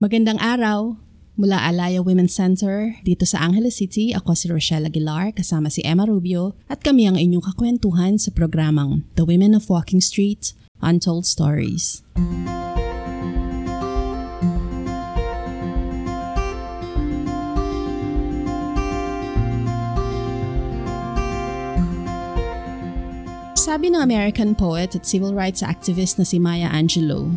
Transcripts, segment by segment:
Magandang araw! Mula Alaya Women's Center dito sa Angeles City, ako si Rochelle Aguilar kasama si Emma Rubio at kami ang inyong kakwentuhan sa programang The Women of Walking Street Untold Stories. Sabi ng American poet at civil rights activist na si Maya Angelou,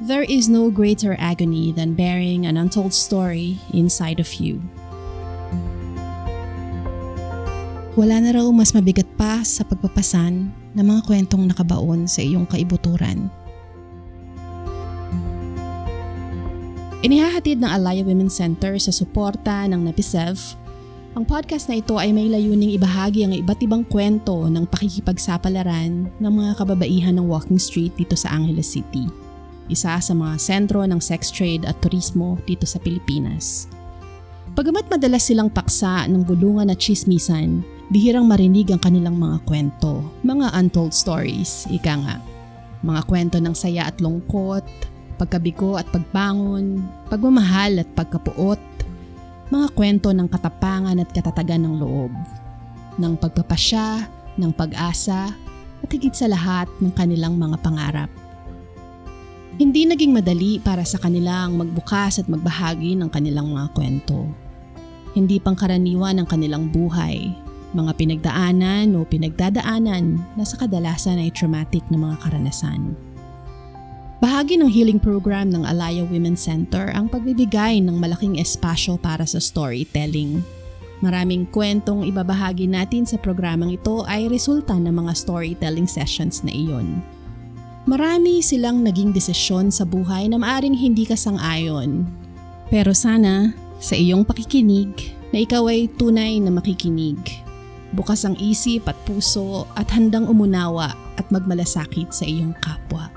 There is no greater agony than bearing an untold story inside of you. Wala na raw mas mabigat pa sa pagpapasan ng mga kwentong nakabaon sa iyong kaibuturan. Inihahatid ng Alaya Women's Center sa suporta ng NAPISEV ang podcast na ito ay may layuning ibahagi ang iba't ibang kwento ng pakikipagsapalaran ng mga kababaihan ng walking street dito sa Angeles City. Isa sa mga sentro ng sex trade at turismo dito sa Pilipinas. Pagamat madalas silang paksa ng bulungan at chismisan, bihirang marinig ang kanilang mga kwento, mga untold stories, ika nga. Mga kwento ng saya at lungkot, pagkabigo at pagbangon, pagmamahal at pagkapuot, mga kwento ng katapangan at katatagan ng loob, ng pagpapasya, ng pag-asa, at higit sa lahat ng kanilang mga pangarap. Hindi naging madali para sa kanilang magbukas at magbahagi ng kanilang mga kwento. Hindi pangkaraniwan ang kanilang buhay, mga pinagdaanan o pinagdadaanan na sa kadalasan ay traumatic na mga karanasan. Bahagi ng healing program ng Alaya Women's Center ang pagbibigay ng malaking espasyo para sa storytelling. Maraming kwentong ibabahagi natin sa programang ito ay resulta ng mga storytelling sessions na iyon. Marami silang naging desisyon sa buhay na maaring hindi ka sang-ayon. Pero sana, sa iyong pakikinig, na ikaw ay tunay na makikinig. Bukas ang isip at puso at handang umunawa at magmalasakit sa iyong kapwa.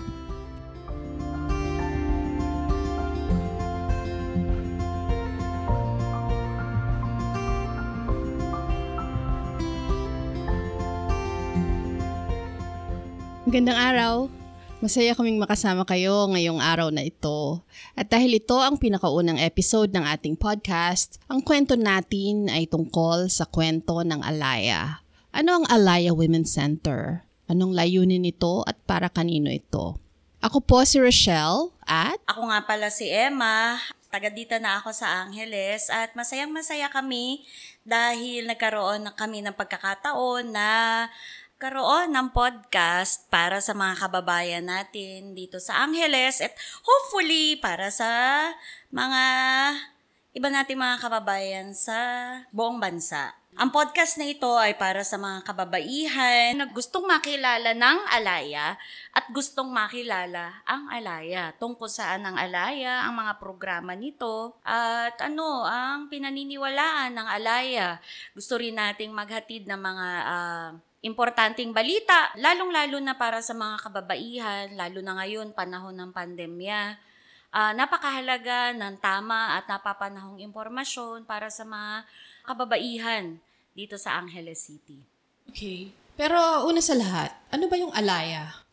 Magandang araw. Masaya kaming makasama kayo ngayong araw na ito. At dahil ito ang pinakaunang episode ng ating podcast, ang kwento natin ay tungkol sa kwento ng Alaya. Ano ang Alaya Women's Center? Anong layunin nito at para kanino ito? Ako po si Rochelle at... Ako nga pala si Emma. Taga dito na ako sa Angeles at masayang masaya kami dahil nagkaroon na kami ng pagkakataon na karoon ng podcast para sa mga kababayan natin dito sa Angeles at hopefully para sa mga iba nating mga kababayan sa buong bansa. Ang podcast na ito ay para sa mga kababaihan na gustong makilala ng alaya at gustong makilala ang alaya. Tungkol saan ang alaya, ang mga programa nito, at ano ang pinaniniwalaan ng alaya. Gusto rin nating maghatid ng mga uh, importanteng balita, lalong-lalo na para sa mga kababaihan, lalo na ngayon, panahon ng pandemya. Uh, napakahalaga ng tama at napapanahong impormasyon para sa mga kababaihan dito sa Angeles City. Okay. Pero una sa lahat, ano ba yung alaya?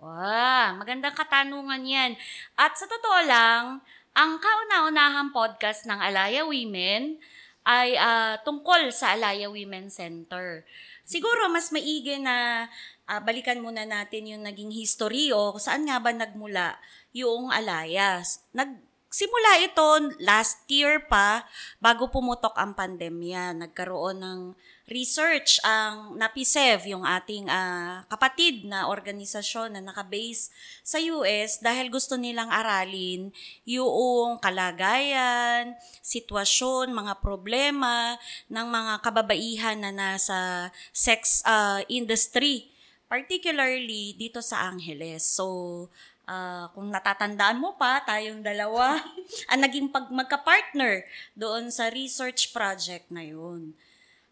Wow, magandang katanungan yan. At sa totoo lang, ang kauna-unahang podcast ng Alaya Women ay uh, tungkol sa Alaya Women Center. Siguro mas maigi na uh, balikan muna natin yung naging history o saan nga ba nagmula yung alayas. Nag Simula ito last year pa bago pumutok ang pandemya. Nagkaroon ng research ang NAPISEV, yung ating uh, kapatid na organisasyon na nakabase sa US dahil gusto nilang aralin yung kalagayan, sitwasyon, mga problema ng mga kababaihan na nasa sex uh, industry particularly dito sa Angeles. So, uh, kung natatandaan mo pa, tayong dalawa ang naging pag magka-partner doon sa research project na yun.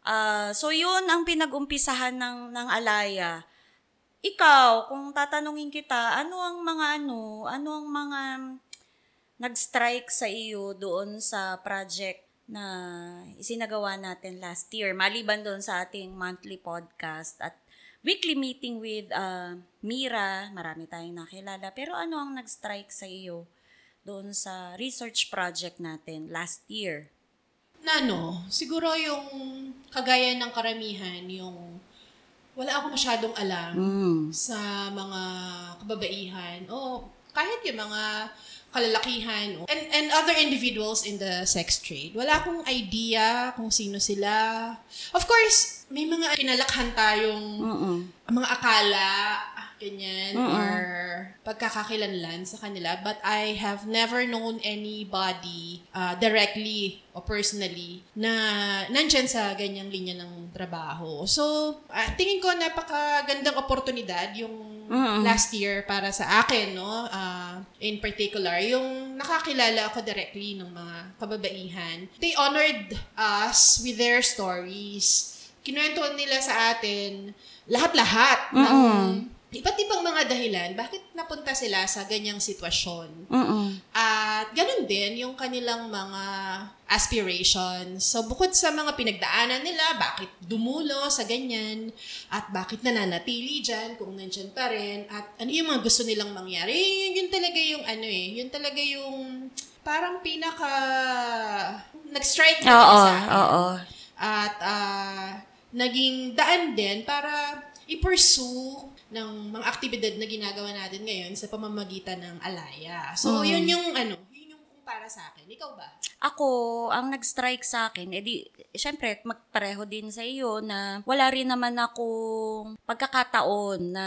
Uh, so yun ang pinag-umpisahan ng, ng Alaya. Ikaw, kung tatanungin kita, ano ang mga ano, ano ang mga nag-strike sa iyo doon sa project na isinagawa natin last year, maliban doon sa ating monthly podcast at weekly meeting with uh, Mira, marami tayong nakilala. Pero ano ang nag-strike sa iyo doon sa research project natin last year? Na ano, siguro yung kagaya ng karamihan, yung wala ako masyadong alam Mm. sa mga kababaihan o kahit yung mga kalalakihan and, and other individuals in the sex trade. Wala akong idea kung sino sila. Of course, may mga kinalakhan tayong Mm-mm. mga akala, ganyan, Mm-mm. or pagkakakilanlan sa kanila. But I have never known anybody uh, directly o personally na nandyan sa ganyang linya ng trabaho. So, ah, tingin ko napakagandang oportunidad yung Mm-mm. last year para sa akin, no? Ah, in particular, yung nakakilala ako directly ng mga kababaihan. They honored us with their stories. Kinuwento nila sa atin lahat-lahat ng iba't ibang mga dahilan bakit napunta sila sa ganyang sitwasyon. Mm-mm. At ganun din yung kanilang mga aspirations. So bukod sa mga pinagdaanan nila, bakit dumulo sa ganyan, at bakit nananatili dyan kung nandyan pa rin, at ano yung mga gusto nilang mangyari. Yun, yun talaga yung ano eh, yun talaga yung parang pinaka nag-strike na Oo, sa akin. oo. At ah, naging daan din para i-pursue ng mga aktibidad na ginagawa natin ngayon sa pamamagitan ng Alaya. So, Mm. yun yung ano, yun yung para sa akin. Ikaw ba? Ako, ang nag-strike sa akin, edi, syempre, magpareho din sa iyo na wala rin naman akong pagkakataon na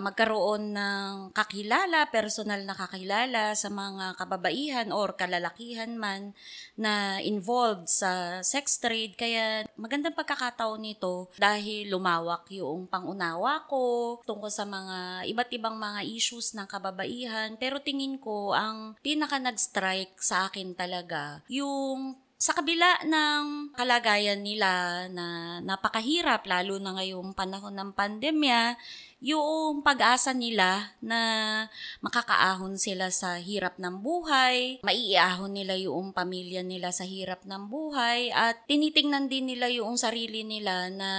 magkaroon ng kakilala, personal na kakilala sa mga kababaihan or kalalakihan man na involved sa sex trade. Kaya magandang pagkakataon nito dahil lumawak yung pangunawa ko tungkol sa mga iba't ibang mga issues ng kababaihan. Pero tingin ko ang pinaka nag-strike sa akin talaga yung sa kabila ng kalagayan nila na napakahirap lalo na ngayong panahon ng pandemya, yung pag-asa nila na makakaahon sila sa hirap ng buhay, maiiahon nila yung pamilya nila sa hirap ng buhay, at tinitingnan din nila yung sarili nila na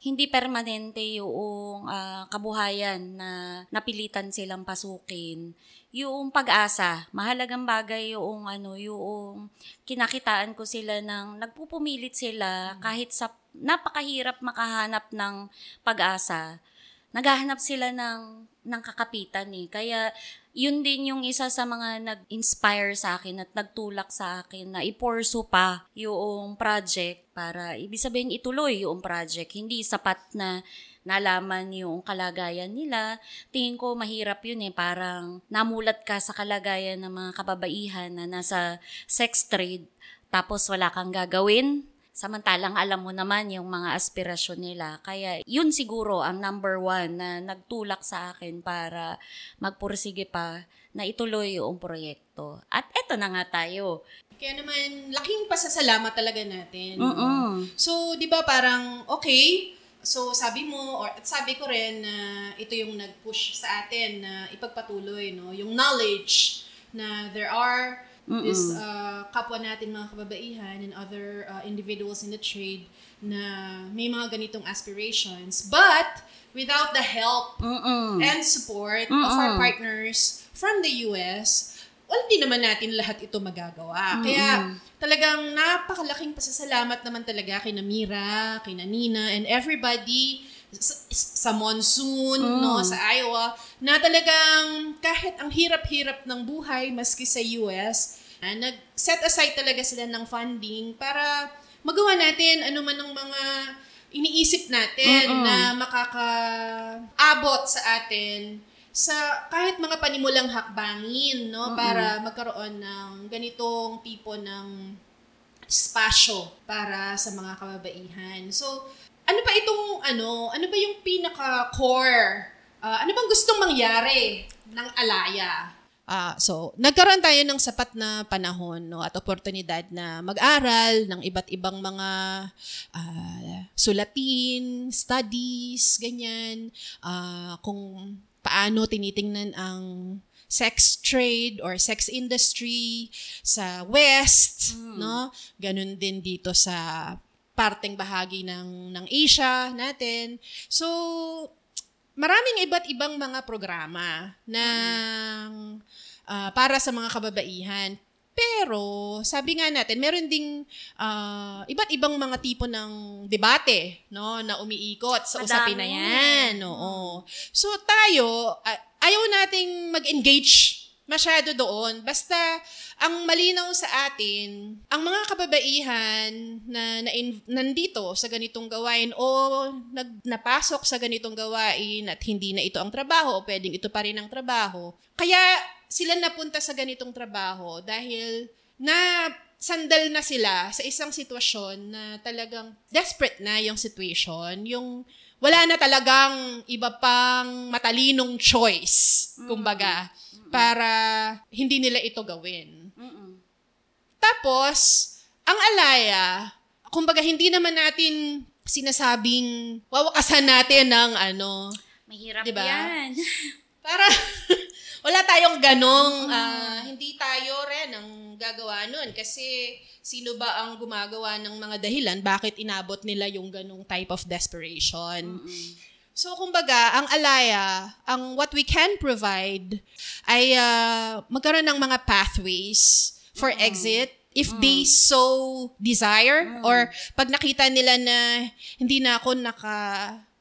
hindi permanente yung ah, kabuhayan na napilitan silang pasukin. Yung pag-asa, mahalagang bagay yung ano, yung kinakitaan ko sila ng nagpupumilit sila kahit sa napakahirap makahanap ng pag-asa naghahanap sila ng, ng kakapitan eh. Kaya, yun din yung isa sa mga nag-inspire sa akin at nagtulak sa akin na ipursu pa yung project para, ibig sabihin, ituloy yung project. Hindi sapat na nalaman yung kalagayan nila. Tingin ko mahirap yun eh. Parang namulat ka sa kalagayan ng mga kababaihan na nasa sex trade tapos wala kang gagawin Samantalang alam mo naman yung mga aspirasyon nila. Kaya yun siguro ang number one na nagtulak sa akin para magpursige pa na ituloy yung proyekto. At eto na nga tayo. Kaya naman, laking pasasalamat talaga natin. Mm-mm. So, di ba parang, okay, so sabi mo, or at sabi ko rin na ito yung nag-push sa atin na ipagpatuloy, no? Yung knowledge na there are this uh, kapwa natin mga kababaihan and other uh, individuals in the trade na may mga ganitong aspirations. But, without the help Mm-mm. and support of our partners from the US, well, hindi naman natin lahat ito magagawa. Kaya talagang napakalaking pasasalamat naman talaga kay Namira, kay Nanina, and everybody sa, sa monsoon, no, sa Iowa, na talagang kahit ang hirap-hirap ng buhay maski sa US, ah, nag-set aside talaga sila ng funding para magawa natin ano man ang mga iniisip natin na makakaabot sa atin sa kahit mga panimulang hakbangin no para magkaroon ng ganitong tipo ng espasyo para sa mga kababaihan. So, ano ba itong ano, ano ba yung pinaka core? ano bang gustong mangyari ng Alaya? Ah, so nagkaroon tayo ng sapat na panahon no at oportunidad na mag-aral ng iba't ibang mga ah, sulatin, studies, ganyan, ah, kung paano tinitingnan ang sex trade or sex industry sa West, no? Ganun din dito sa parteng bahagi ng ng Asia natin. So maraming iba't ibang mga programa ng ah, para sa mga kababaihan. Pero, sabi nga natin, meron ding ah, iba't ibang mga tipo ng debate no, na umiikot sa usapin na Madami. yan. Oo. So, tayo, ah, ayaw nating mag-engage masyado doon. Basta, ang malinaw sa atin, ang mga kababaihan na, na nandito sa ganitong gawain o nag, napasok sa ganitong gawain at hindi na ito ang trabaho o pwedeng ito pa rin ang trabaho. Kaya sila napunta sa ganitong trabaho dahil na sandal na sila sa isang sitwasyon na talagang desperate na yung situation, yung wala na talagang iba pang matalinong choice, kumbaga, para hindi nila ito gawin. Mm-mm. Tapos, ang alaya, kumbaga hindi naman natin sinasabing wawakasan natin ng ano, Mahirap Diba? yan. para wala tayong ganong, ah, hindi tayo rin ang gagawa nun. Kasi sino ba ang gumagawa ng mga dahilan bakit inabot nila yung ganong type of desperation? Mm-mm. So, kumbaga, ang alaya, ang what we can provide ay ah, magkaroon ng mga pathways for exit if they so desire or pag nakita nila na hindi na ako naka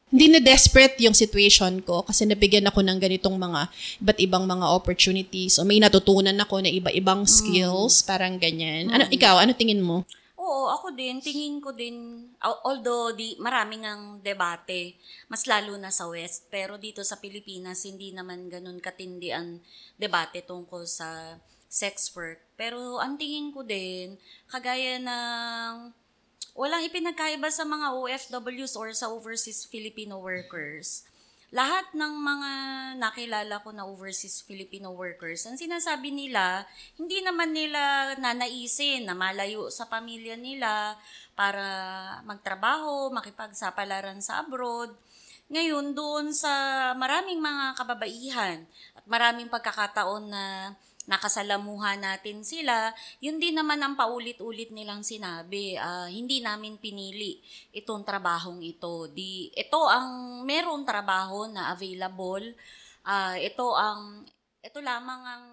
hindi na desperate yung situation ko kasi nabigyan ako ng ganitong mga iba't ibang mga opportunities o may natutunan ako na iba-ibang skills, parang ganyan. Ano ikaw, ano tingin mo? Oo, ako din, tingin ko din, al- although di, maraming ang debate, mas lalo na sa West, pero dito sa Pilipinas, hindi naman ganun katindi ang debate tungkol sa sex work. Pero ang tingin ko din, kagaya ng walang ipinagkaiba sa mga OFWs or sa overseas Filipino workers. Lahat ng mga nakilala ko na overseas Filipino workers, ang sinasabi nila, hindi naman nila nanaisin na malayo sa pamilya nila para magtrabaho, makipagsapalaran sa abroad. Ngayon, doon sa maraming mga kababaihan at maraming pagkakataon na nakasalamuhan natin sila, yun din naman ang paulit-ulit nilang sinabi. ah, hindi namin pinili itong trabahong ito. Di, ito ang merong trabaho na available. Ah, ito ang ito lamang ang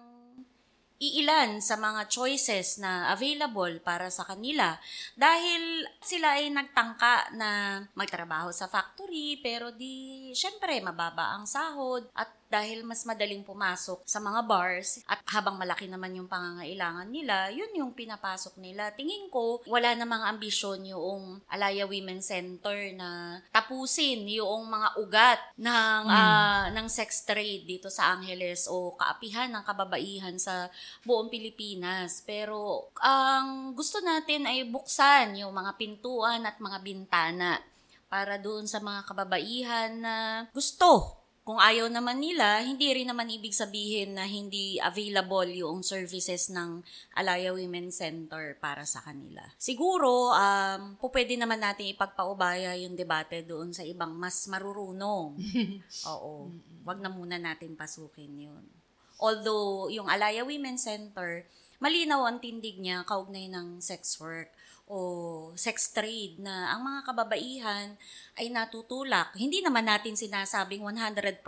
iilan sa mga choices na available para sa kanila dahil sila ay nagtangka na magtrabaho sa factory pero di syempre mababa ang sahod at dahil mas madaling pumasok sa mga bars at habang malaki naman yung pangangailangan nila, yun yung pinapasok nila. Tingin ko, wala namang ambisyon yung Alaya Women's Center na tapusin yung mga ugat ng, ah, ng sex trade dito sa Angeles o kaapihan ng kababaihan sa buong Pilipinas. Pero ang gusto natin ay buksan yung mga pintuan at mga bintana para doon sa mga kababaihan na gusto kung ayaw naman nila, hindi rin naman ibig sabihin na hindi available yung services ng Alaya Women Center para sa kanila. Siguro, um, po pwede naman natin ipagpaubaya yung debate doon sa ibang mas marurunong. Oo. Wag na muna natin pasukin yun. Although, yung Alaya Women Center, malinaw ang tindig niya kaugnay ng sex work o sex trade na ang mga kababaihan ay natutulak. Hindi naman natin sinasabing 100%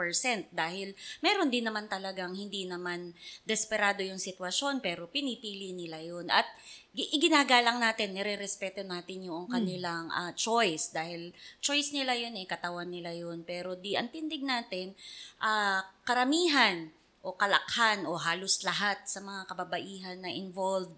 dahil meron din naman talagang hindi naman desperado yung sitwasyon pero pinipili nila yun. At gi- iginagalang natin, nire-respeto natin yung kanilang ah, choice dahil choice nila yun eh, katawan nila yun. Pero di ang tindig natin, ah, karamihan o kalakhan o halos lahat sa mga kababaihan na involved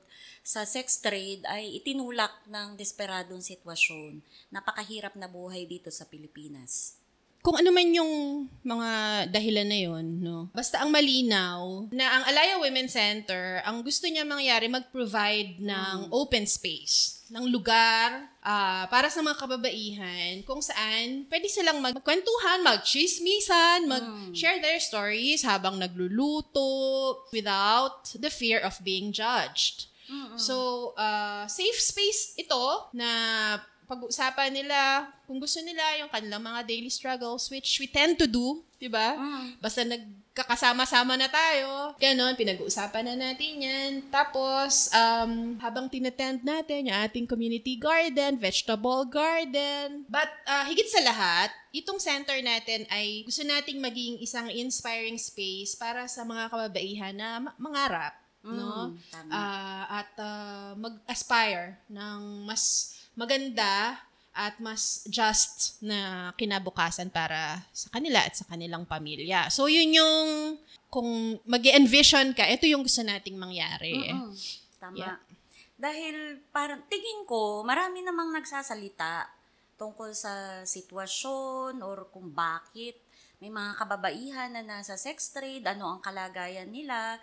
sa sex trade ay itinulak ng desperadong sitwasyon. Napakahirap na buhay dito sa Pilipinas. Kung ano man yung mga dahilan na yon, no? Basta ang malinaw na ang Alaya Women's Center, ang gusto niya mangyari mag-provide ng open space, ng lugar ah, para sa mga kababaihan kung saan pwede silang magkwentuhan, magchismisan, mag-share their stories habang nagluluto without the fear of being judged. So, uh, safe space ito na pag-uusapan nila kung gusto nila yung kanilang mga daily struggles, which we tend to do, di ba? Mm. Basta nagkakasama-sama na tayo, ganon, pinag-uusapan na natin yan. Tapos, um, habang tinatend natin yung ating community garden, vegetable garden. But, uh, higit sa lahat, itong center natin ay gusto nating maging isang inspiring space para sa mga kababaihan na ma- no? Mm, tama. Ah, at ah, mag-aspire ng mas maganda at mas just na kinabukasan para sa kanila at sa kanilang pamilya. So, yun yung, kung mag envision ka, ito yung gusto nating mangyari. Mm-mm. Tama. Yeah. Dahil parang tingin ko, marami namang nagsasalita tungkol sa sitwasyon or kung bakit may mga kababaihan na nasa sex trade, ano ang kalagayan nila,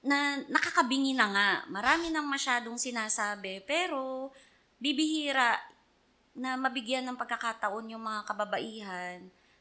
na nakakabingi na nga. Marami nang masyadong sinasabi, pero bibihira na mabigyan ng pagkakataon yung mga kababaihan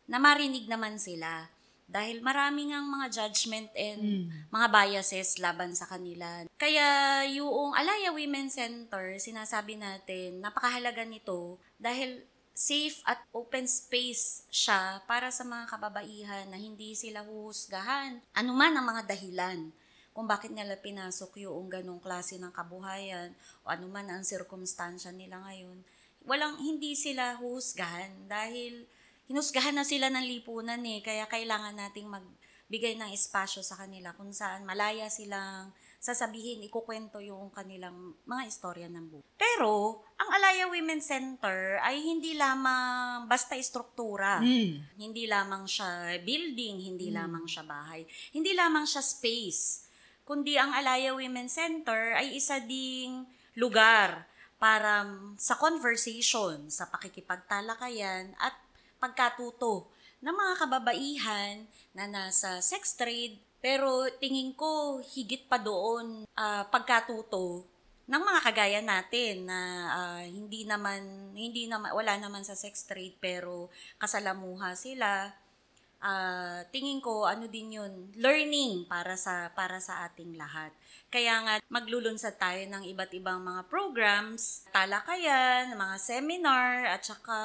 na marinig naman sila. Dahil marami ngang mga judgment and mga biases laban sa kanila. Kaya yung Alaya Women's Center, sinasabi natin, napakahalaga nito dahil safe at open space siya para sa mga kababaihan na hindi sila huhusgahan. Ano man ang mga dahilan kung bakit nila pinasok yung ganong klase ng kabuhayan o ano man ang sirkumstansya nila ngayon. Walang, hindi sila huhusgahan dahil hinusgahan na sila ng lipunan eh, kaya kailangan nating magbigay ng espasyo sa kanila kung saan malaya silang sasabihin, ikukwento yung kanilang mga istorya ng buhay. Pero, ang Alaya Women's Center ay hindi lamang basta istruktura. Mm. Hindi lamang siya building, hindi lamang siya bahay, hindi lamang siya space, kundi ang Alaya Women's Center ay isa ding lugar para sa conversation, sa pakikipagtalakayan at pagkatuto ng mga kababaihan na nasa sex trade pero tingin ko higit pa doon ah, pagkatuto ng mga kagaya natin na ah, hindi naman hindi naman wala naman sa sex trade pero kasalamuha sila ah, tingin ko ano din yun learning para sa para sa ating lahat kaya nga maglulunsad tayo ng iba't ibang mga programs talakayan mga seminar at saka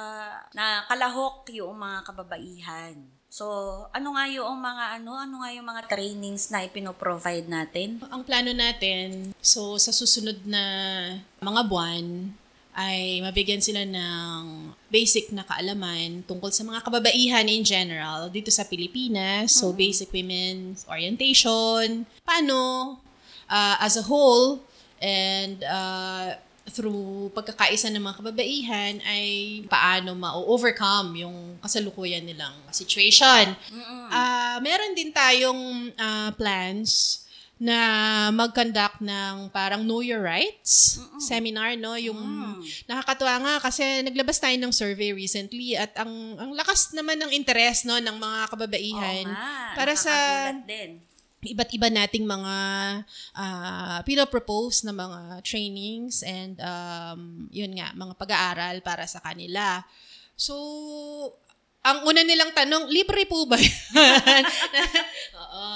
na kalahok yung mga kababaihan So, ano nga yung mga ano, ano nga yung mga trainings na ipino-provide natin? Ang plano natin, so sa susunod na mga buwan, ay mabigyan sila ng basic na kaalaman tungkol sa mga kababaihan in general dito sa Pilipinas. So, basic women's orientation, paano uh, as a whole, and uh, through pagkakaisa ng mga kababaihan ay paano ma-overcome yung kasalukuyan nilang situation. Ah, meron din tayong ah, plans na mag-conduct ng parang Know Your Rights seminar, no? Yung nakakatuwa nga kasi naglabas tayo ng survey recently at ang ang lakas naman ng interest no ng mga kababaihan Oo nga, para sa din. iba't iba nating mga uh, pinopropose na mga trainings and um, yun nga, mga pag-aaral para sa kanila. So, ang una nilang tanong, libre po ba yan? Oo.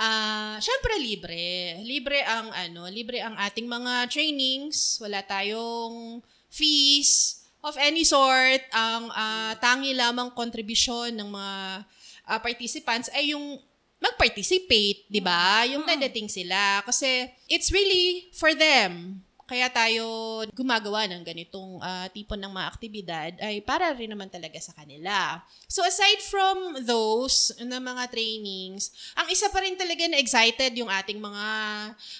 Ah, syempre libre. Libre ang ano, libre ang ating mga trainings. Wala tayong fees of any sort. Ang ah, tangi lamang kontribusyon ng mga ah, participants ay yung mag-participate, 'di ba? Yung dadating sila kasi it's really for them. Kaya tayo gumagawa ng ganitong ah, tipo ng mga aktibidad ay para rin naman talaga sa kanila. So aside from those na mga trainings, ang isa pa rin talaga na excited yung ating mga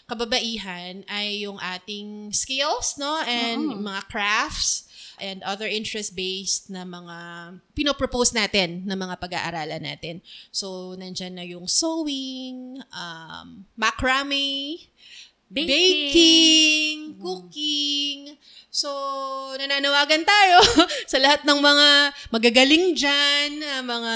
kababaihan ay yung ating skills, no? And mga crafts and other interest-based na mga pinopropose natin na mga pag-aaralan natin. So, nandyan na yung sewing, um, macrame, Baking. baking, cooking. So, nananawagan tayo sa lahat ng mga magagaling dyan, mga,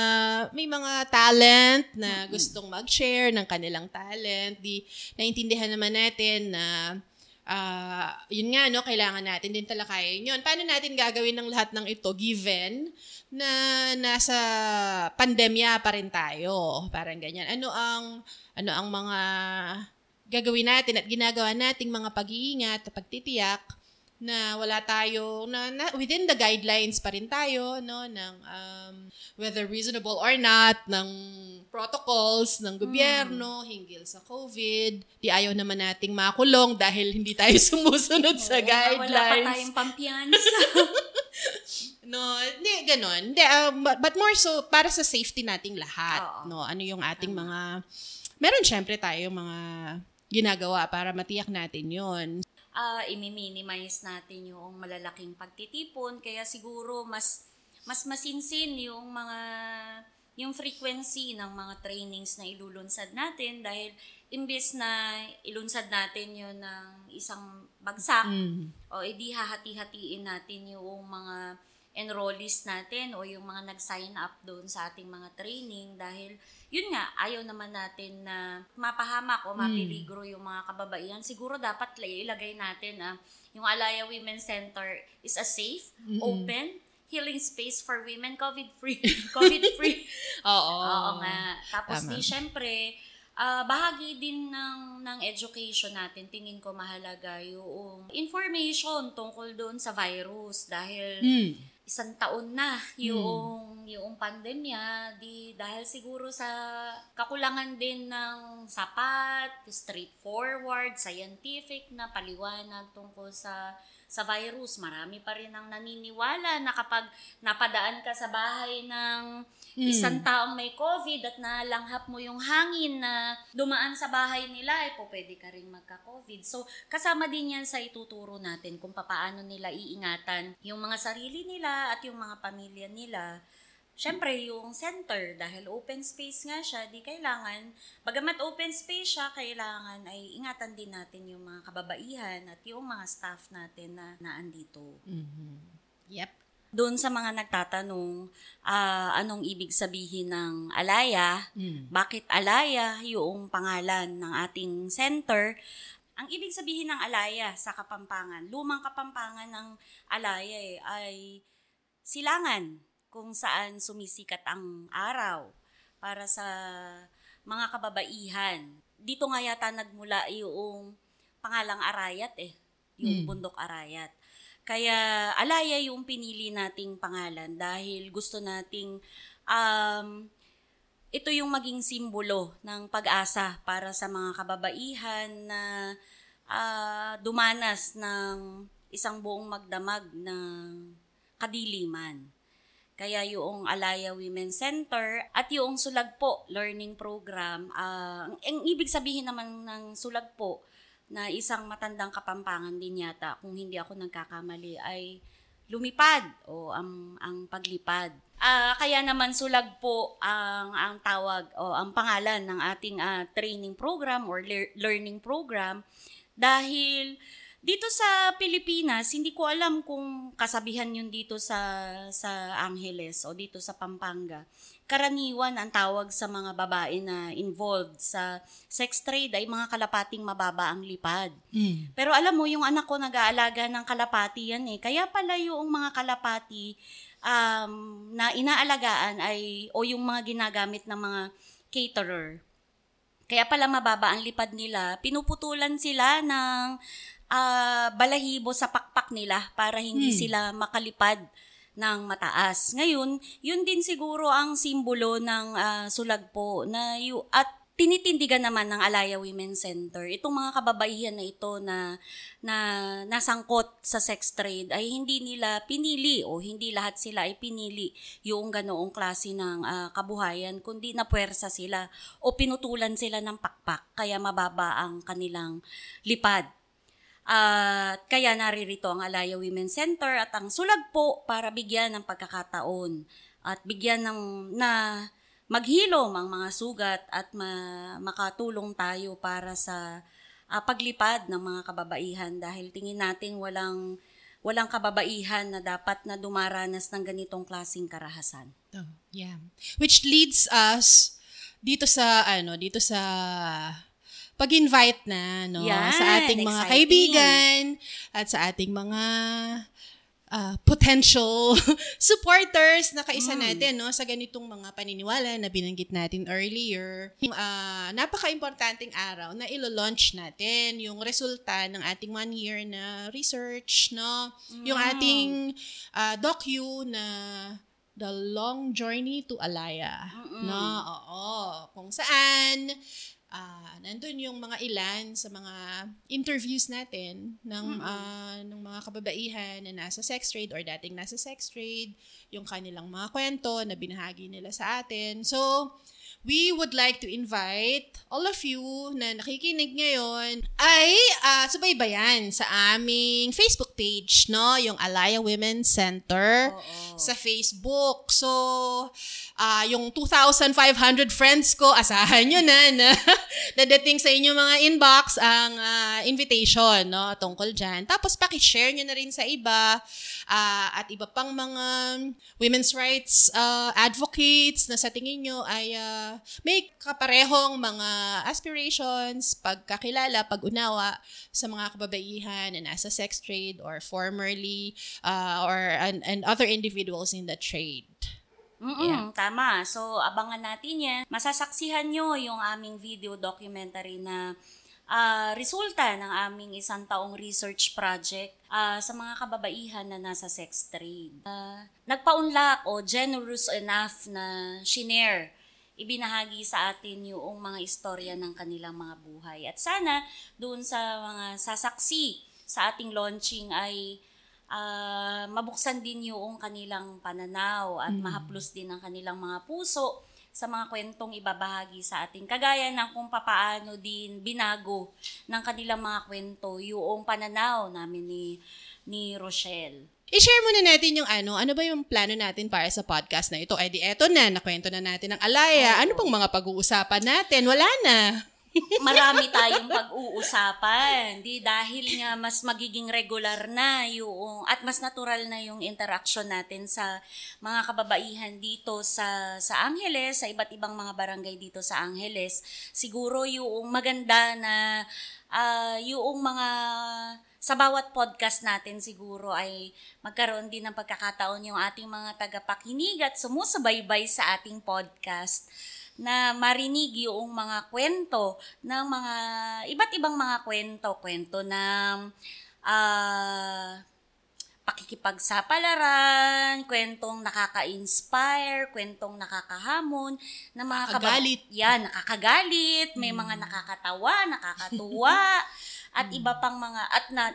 may mga talent na gustong mag-share ng kanilang talent. Di, naintindihan naman natin na ah, yun nga, no, kailangan natin din talakayin yun. Paano natin gagawin ng lahat ng ito given na nasa pandemya pa rin tayo? Parang ganyan. Ano ang, ano ang mga gagawin natin at ginagawa nating mga pag-iingat at pagtitiyak na wala tayo na, na within the guidelines pa rin tayo no ng um, whether reasonable or not ng protocols ng gobyerno Hmm. hinggil sa COVID. Di ayaw naman nating makulong dahil hindi tayo sumusunod sa Oo, Wala pa guidelines. tayong pampiyansa. No, hindi ganun. Hindi, um, but, but more so para sa safety nating lahat, Oo. no. Ano yung ating mga Meron syempre tayo mga ginagawa para matiyak natin 'yon. uh, imi-minimize natin yung malalaking pagtitipon. Kaya siguro mas mas masinsin yung mga yung frequency ng mga trainings na ilulunsad natin dahil imbes na ilunsad natin yun ng isang bagsak Mm. o edi hahati-hatiin natin yung mga enrollees natin o yung mga nag-sign up doon sa ating mga training dahil yun nga, ayaw naman natin na mapahamak o mapiligro yung mga kababaihan. Siguro dapat ilagay natin na yung Alaya Women's Center is a safe, Mm-mm. open, healing space for women, COVID-free. COVID-free. Oo. Oo nga. Tapos Tama. di syempre, ah, bahagi din ng, ng education natin, tingin ko mahalaga yung information tungkol doon sa virus dahil Mm. Isang taon na yung yung pandemya. Di dahil siguro sa kakulangan din ng sapat, straightforward, scientific na paliwanag tungkol sa sa virus. Marami pa rin ang naniniwala na kapag napadaan ka sa bahay ng Mm. isang taong may COVID at nalanghap mo yung hangin na dumaan sa bahay nila, eh po pwede ka rin magka-COVID. So, kasama din yan sa ituturo natin kung paano nila iingatan yung mga sarili nila at yung mga pamilya nila. Siyempre, yung center, dahil open space nga siya, di kailangan, bagamat open space siya, kailangan ay ingatan din natin yung mga kababaihan at yung mga staff natin na naandito. Mhm. Yep. Doon sa mga nagtatanong, ah, anong ibig sabihin ng alaya, Mm. bakit alaya yung pangalan ng ating center, ang ibig sabihin ng alaya sa Kapampangan, lumang Kapampangan ng alaya eh, ay silangan kung saan sumisikat ang araw para sa mga kababaihan. Dito nga yata nagmula yung pangalang Arayat eh, yung Mm. bundok Arayat. Kaya alaya yung pinili nating pangalan dahil gusto nating um, ito yung maging simbolo ng pag-asa para sa mga kababaihan na ah, dumanas ng isang buong magdamag ng kadiliman. Kaya yung Alaya Women's Center at yung Sulagpo Learning Program, ah, ang, ibig sabihin naman ng Sulagpo na isang matandang kapampangan din yata, kung hindi ako nagkakamali, ay lumipad o ang, ang paglipad. Ah, kaya naman Sulagpo ang, ang tawag o ang pangalan ng ating ah, training program or lear- learning program dahil dito sa Pilipinas, hindi ko alam kung kasabihan yun dito sa sa Angeles o dito sa Pampanga. Karaniwan ang tawag sa mga babae na involved sa sex trade ay mga kalapating mababa ang lipad. Mm. Pero alam mo, yung anak ko nag-aalaga ng kalapati yan eh. Kaya pala yung mga kalapati um, na inaalagaan ay, o yung mga ginagamit ng mga caterer. Kaya pala mababa ang lipad nila. Pinuputulan sila ng ah, balahibo sa pakpak nila para hindi Hmm. sila makalipad ng mataas. Ngayon, yun din siguro ang simbolo ng ah, sulagpo na yu, at tinitindigan naman ng Alaya Women's Center. Itong mga kababaihan na ito na, na nasangkot sa sex trade ay hindi nila pinili o hindi lahat sila ay pinili yung ganoong klase ng ah, kabuhayan, kundi napuwersa sila o pinutulan sila ng pakpak kaya mababa ang kanilang lipad. At kaya naririto ang Alaya Women's Center at ang Sulagpo para bigyan ng pagkakataon at bigyan ng na maghilom ang mga sugat at ma- makatulong tayo para sa ah, paglipad ng mga kababaihan dahil tingin natin walang walang kababaihan na dapat na dumaranas ng ganitong klasing karahasan. Oh, yeah. Which leads us dito sa ano, dito sa pag-invite na no Yan, sa ating mga exciting. kaibigan at sa ating mga uh, potential supporters na kaisa Mm. natin no sa ganitong mga paniniwala na binanggit natin earlier. Uh, napaka-importanting araw na ilo-launch natin yung resulta ng ating one year na research, no? Yung Mm. ating uh, docu na The Long Journey to Alaya. Mm-mm. No, oo. Kung saan, ah nandun yung mga ilan sa mga interviews natin ng, Mm-mm. ah, ng mga kababaihan na nasa sex trade or dating nasa sex trade, yung kanilang mga kwento na binahagi nila sa atin. So, we would like to invite all of you na nakikinig ngayon ay ah, subaybayan sa aming Facebook page, no? Yung Alaya Women's Center Oo. sa Facebook. So, ah yung 2,500 friends ko, asahan nyo na na dadating sa inyo mga inbox ang ah, invitation no, tungkol dyan. Tapos, pakishare nyo na rin sa iba ah, at iba pang mga women's rights ah, advocates na sa tingin nyo ay ah, may kaparehong mga aspirations, pagkakilala, pag-unawa sa mga kababaihan na nasa sex trade or formerly uh, or and, and other individuals in the trade. Mm-mm, Yeah. tama. So, abangan natin yan. Masasaksihan nyo yung aming video documentary na ah, resulta ng aming isang taong research project ah, sa mga kababaihan na nasa sex trade. Ah, nagpaunlak o generous enough na shinare ibinahagi sa atin yung mga istorya ng kanilang mga buhay. At sana doon sa mga sasaksi sa ating launching ay ah, mabuksan din yung kanilang pananaw at mahaplos din ang kanilang mga puso sa mga kwentong ibabahagi sa atin. Kagaya ng kung papaano din binago ng kanilang mga kwento yung pananaw namin ni ni Rochelle. I-share muna natin yung ano, ano ba yung plano natin para sa podcast na ito? Eh di eto na, nakwento na natin ng Alaya. Ano pang mga pag-uusapan natin? Wala na. Marami tayong pag-uusapan. Di dahil nga mas magiging regular na yung at mas natural na yung interaction natin sa mga kababaihan dito sa sa Angeles, sa iba't ibang mga barangay dito sa Angeles. Siguro yung maganda na ah, yung mga sa bawat podcast natin siguro ay magkaroon din ng pagkakataon yung ating mga tagapakinig at sumusubaybay sa ating podcast na marinig yung mga kwento ng mga iba't ibang mga kwento, kwento ng ah pakikipagsapalaran, kwentong nakaka-inspire, kwentong nakakahamon, na mga Nakakagalit. Yan, nakakagalit, may mga nakakatawa, nakakatuwa, at iba pang mga, at na,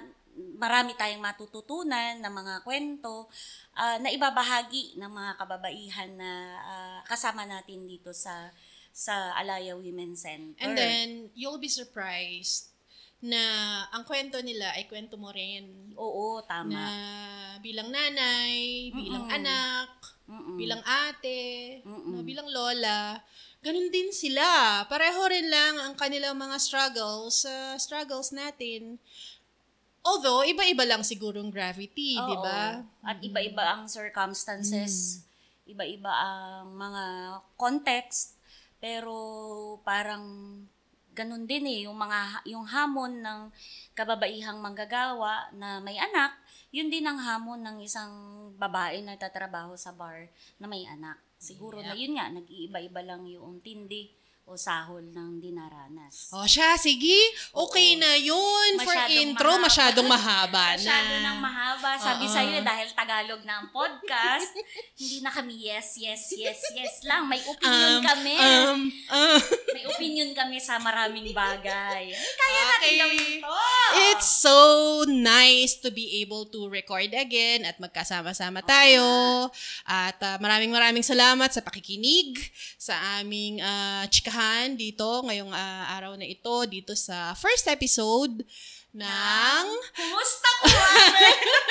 marami tayong matututunan na mga kwento ah, na ibabahagi ng mga kababaihan na ah, kasama natin dito sa sa Alaya Women's Center. And then, you'll be surprised na ang kwento nila ay kwento mo rin Oo, tama. na bilang nanay, bilang Mm-mm. anak, Mm-mm. bilang ate, Mm-mm. no, bilang lola. Ganun din sila. Pareho rin lang ang kanilang mga struggles sa struggles natin. Although, iba-iba lang sigurong gravity, Oo. di ba? At iba-iba ang circumstances, iba-iba ang mga context, pero parang ganun din eh, yung mga yung hamon ng kababaihang manggagawa na may anak, yun din ang hamon ng isang babae na tatrabaho sa bar na may anak. Siguro na yun nga, nag-iiba-iba lang yung tindi o sahol ng dinaranas. O siya, sige. Okay na yun for Masyadong intro. mahaba. Masyadong mahaba na. Masyado nang mahaba. Sabi Oo. sa'yo, dahil Tagalog na ang podcast, hindi na kami yes, yes, yes, yes lang. May opinion Um, kami. Um, um, May opinion kami sa maraming bagay. Eh, Kaya natin Okay. gawin to. It's so nice to be able to record again at magkasama-sama tayo. At ah, maraming maraming salamat sa pakikinig sa aming ah, chikahan dito ngayong ah, araw na ito dito sa first episode ng... Kumusta ko?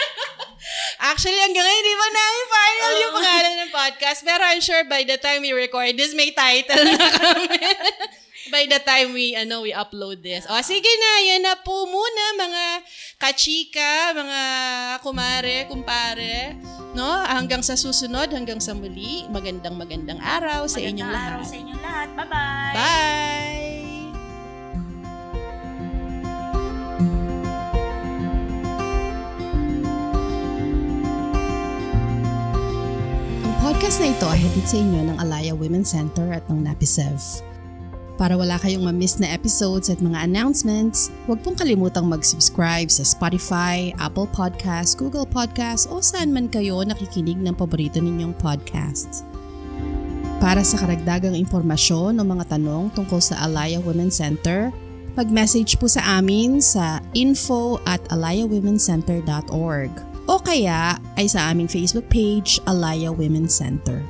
Actually, hanggang ngayon, di ba namin final yung pangalan ng podcast. Pero I'm sure by the time we record this, may title na kami. by the time we, ano, we upload this. O, sige na, yan na po muna, mga kachika, mga kumare, kumpare. No? Hanggang sa susunod, hanggang sa muli, magandang magandang araw sa Magandang inyong araw lahat. sa inyong lahat. Bye-bye. Bye! podcast na ito ay hatid sa inyo ng Alaya Women's Center at ng NAPISEV. Para wala kayong ma-miss na episodes at mga announcements, huwag pong kalimutang mag-subscribe sa Spotify, Apple Podcasts, Google Podcasts o saan man kayo nakikinig ng paborito ninyong podcast. Para sa karagdagang impormasyon o mga tanong tungkol sa Alaya Women's Center, mag-message po sa amin sa info at alayawomencenter.org o kaya ay sa aming Facebook page, Alaya Women's Center.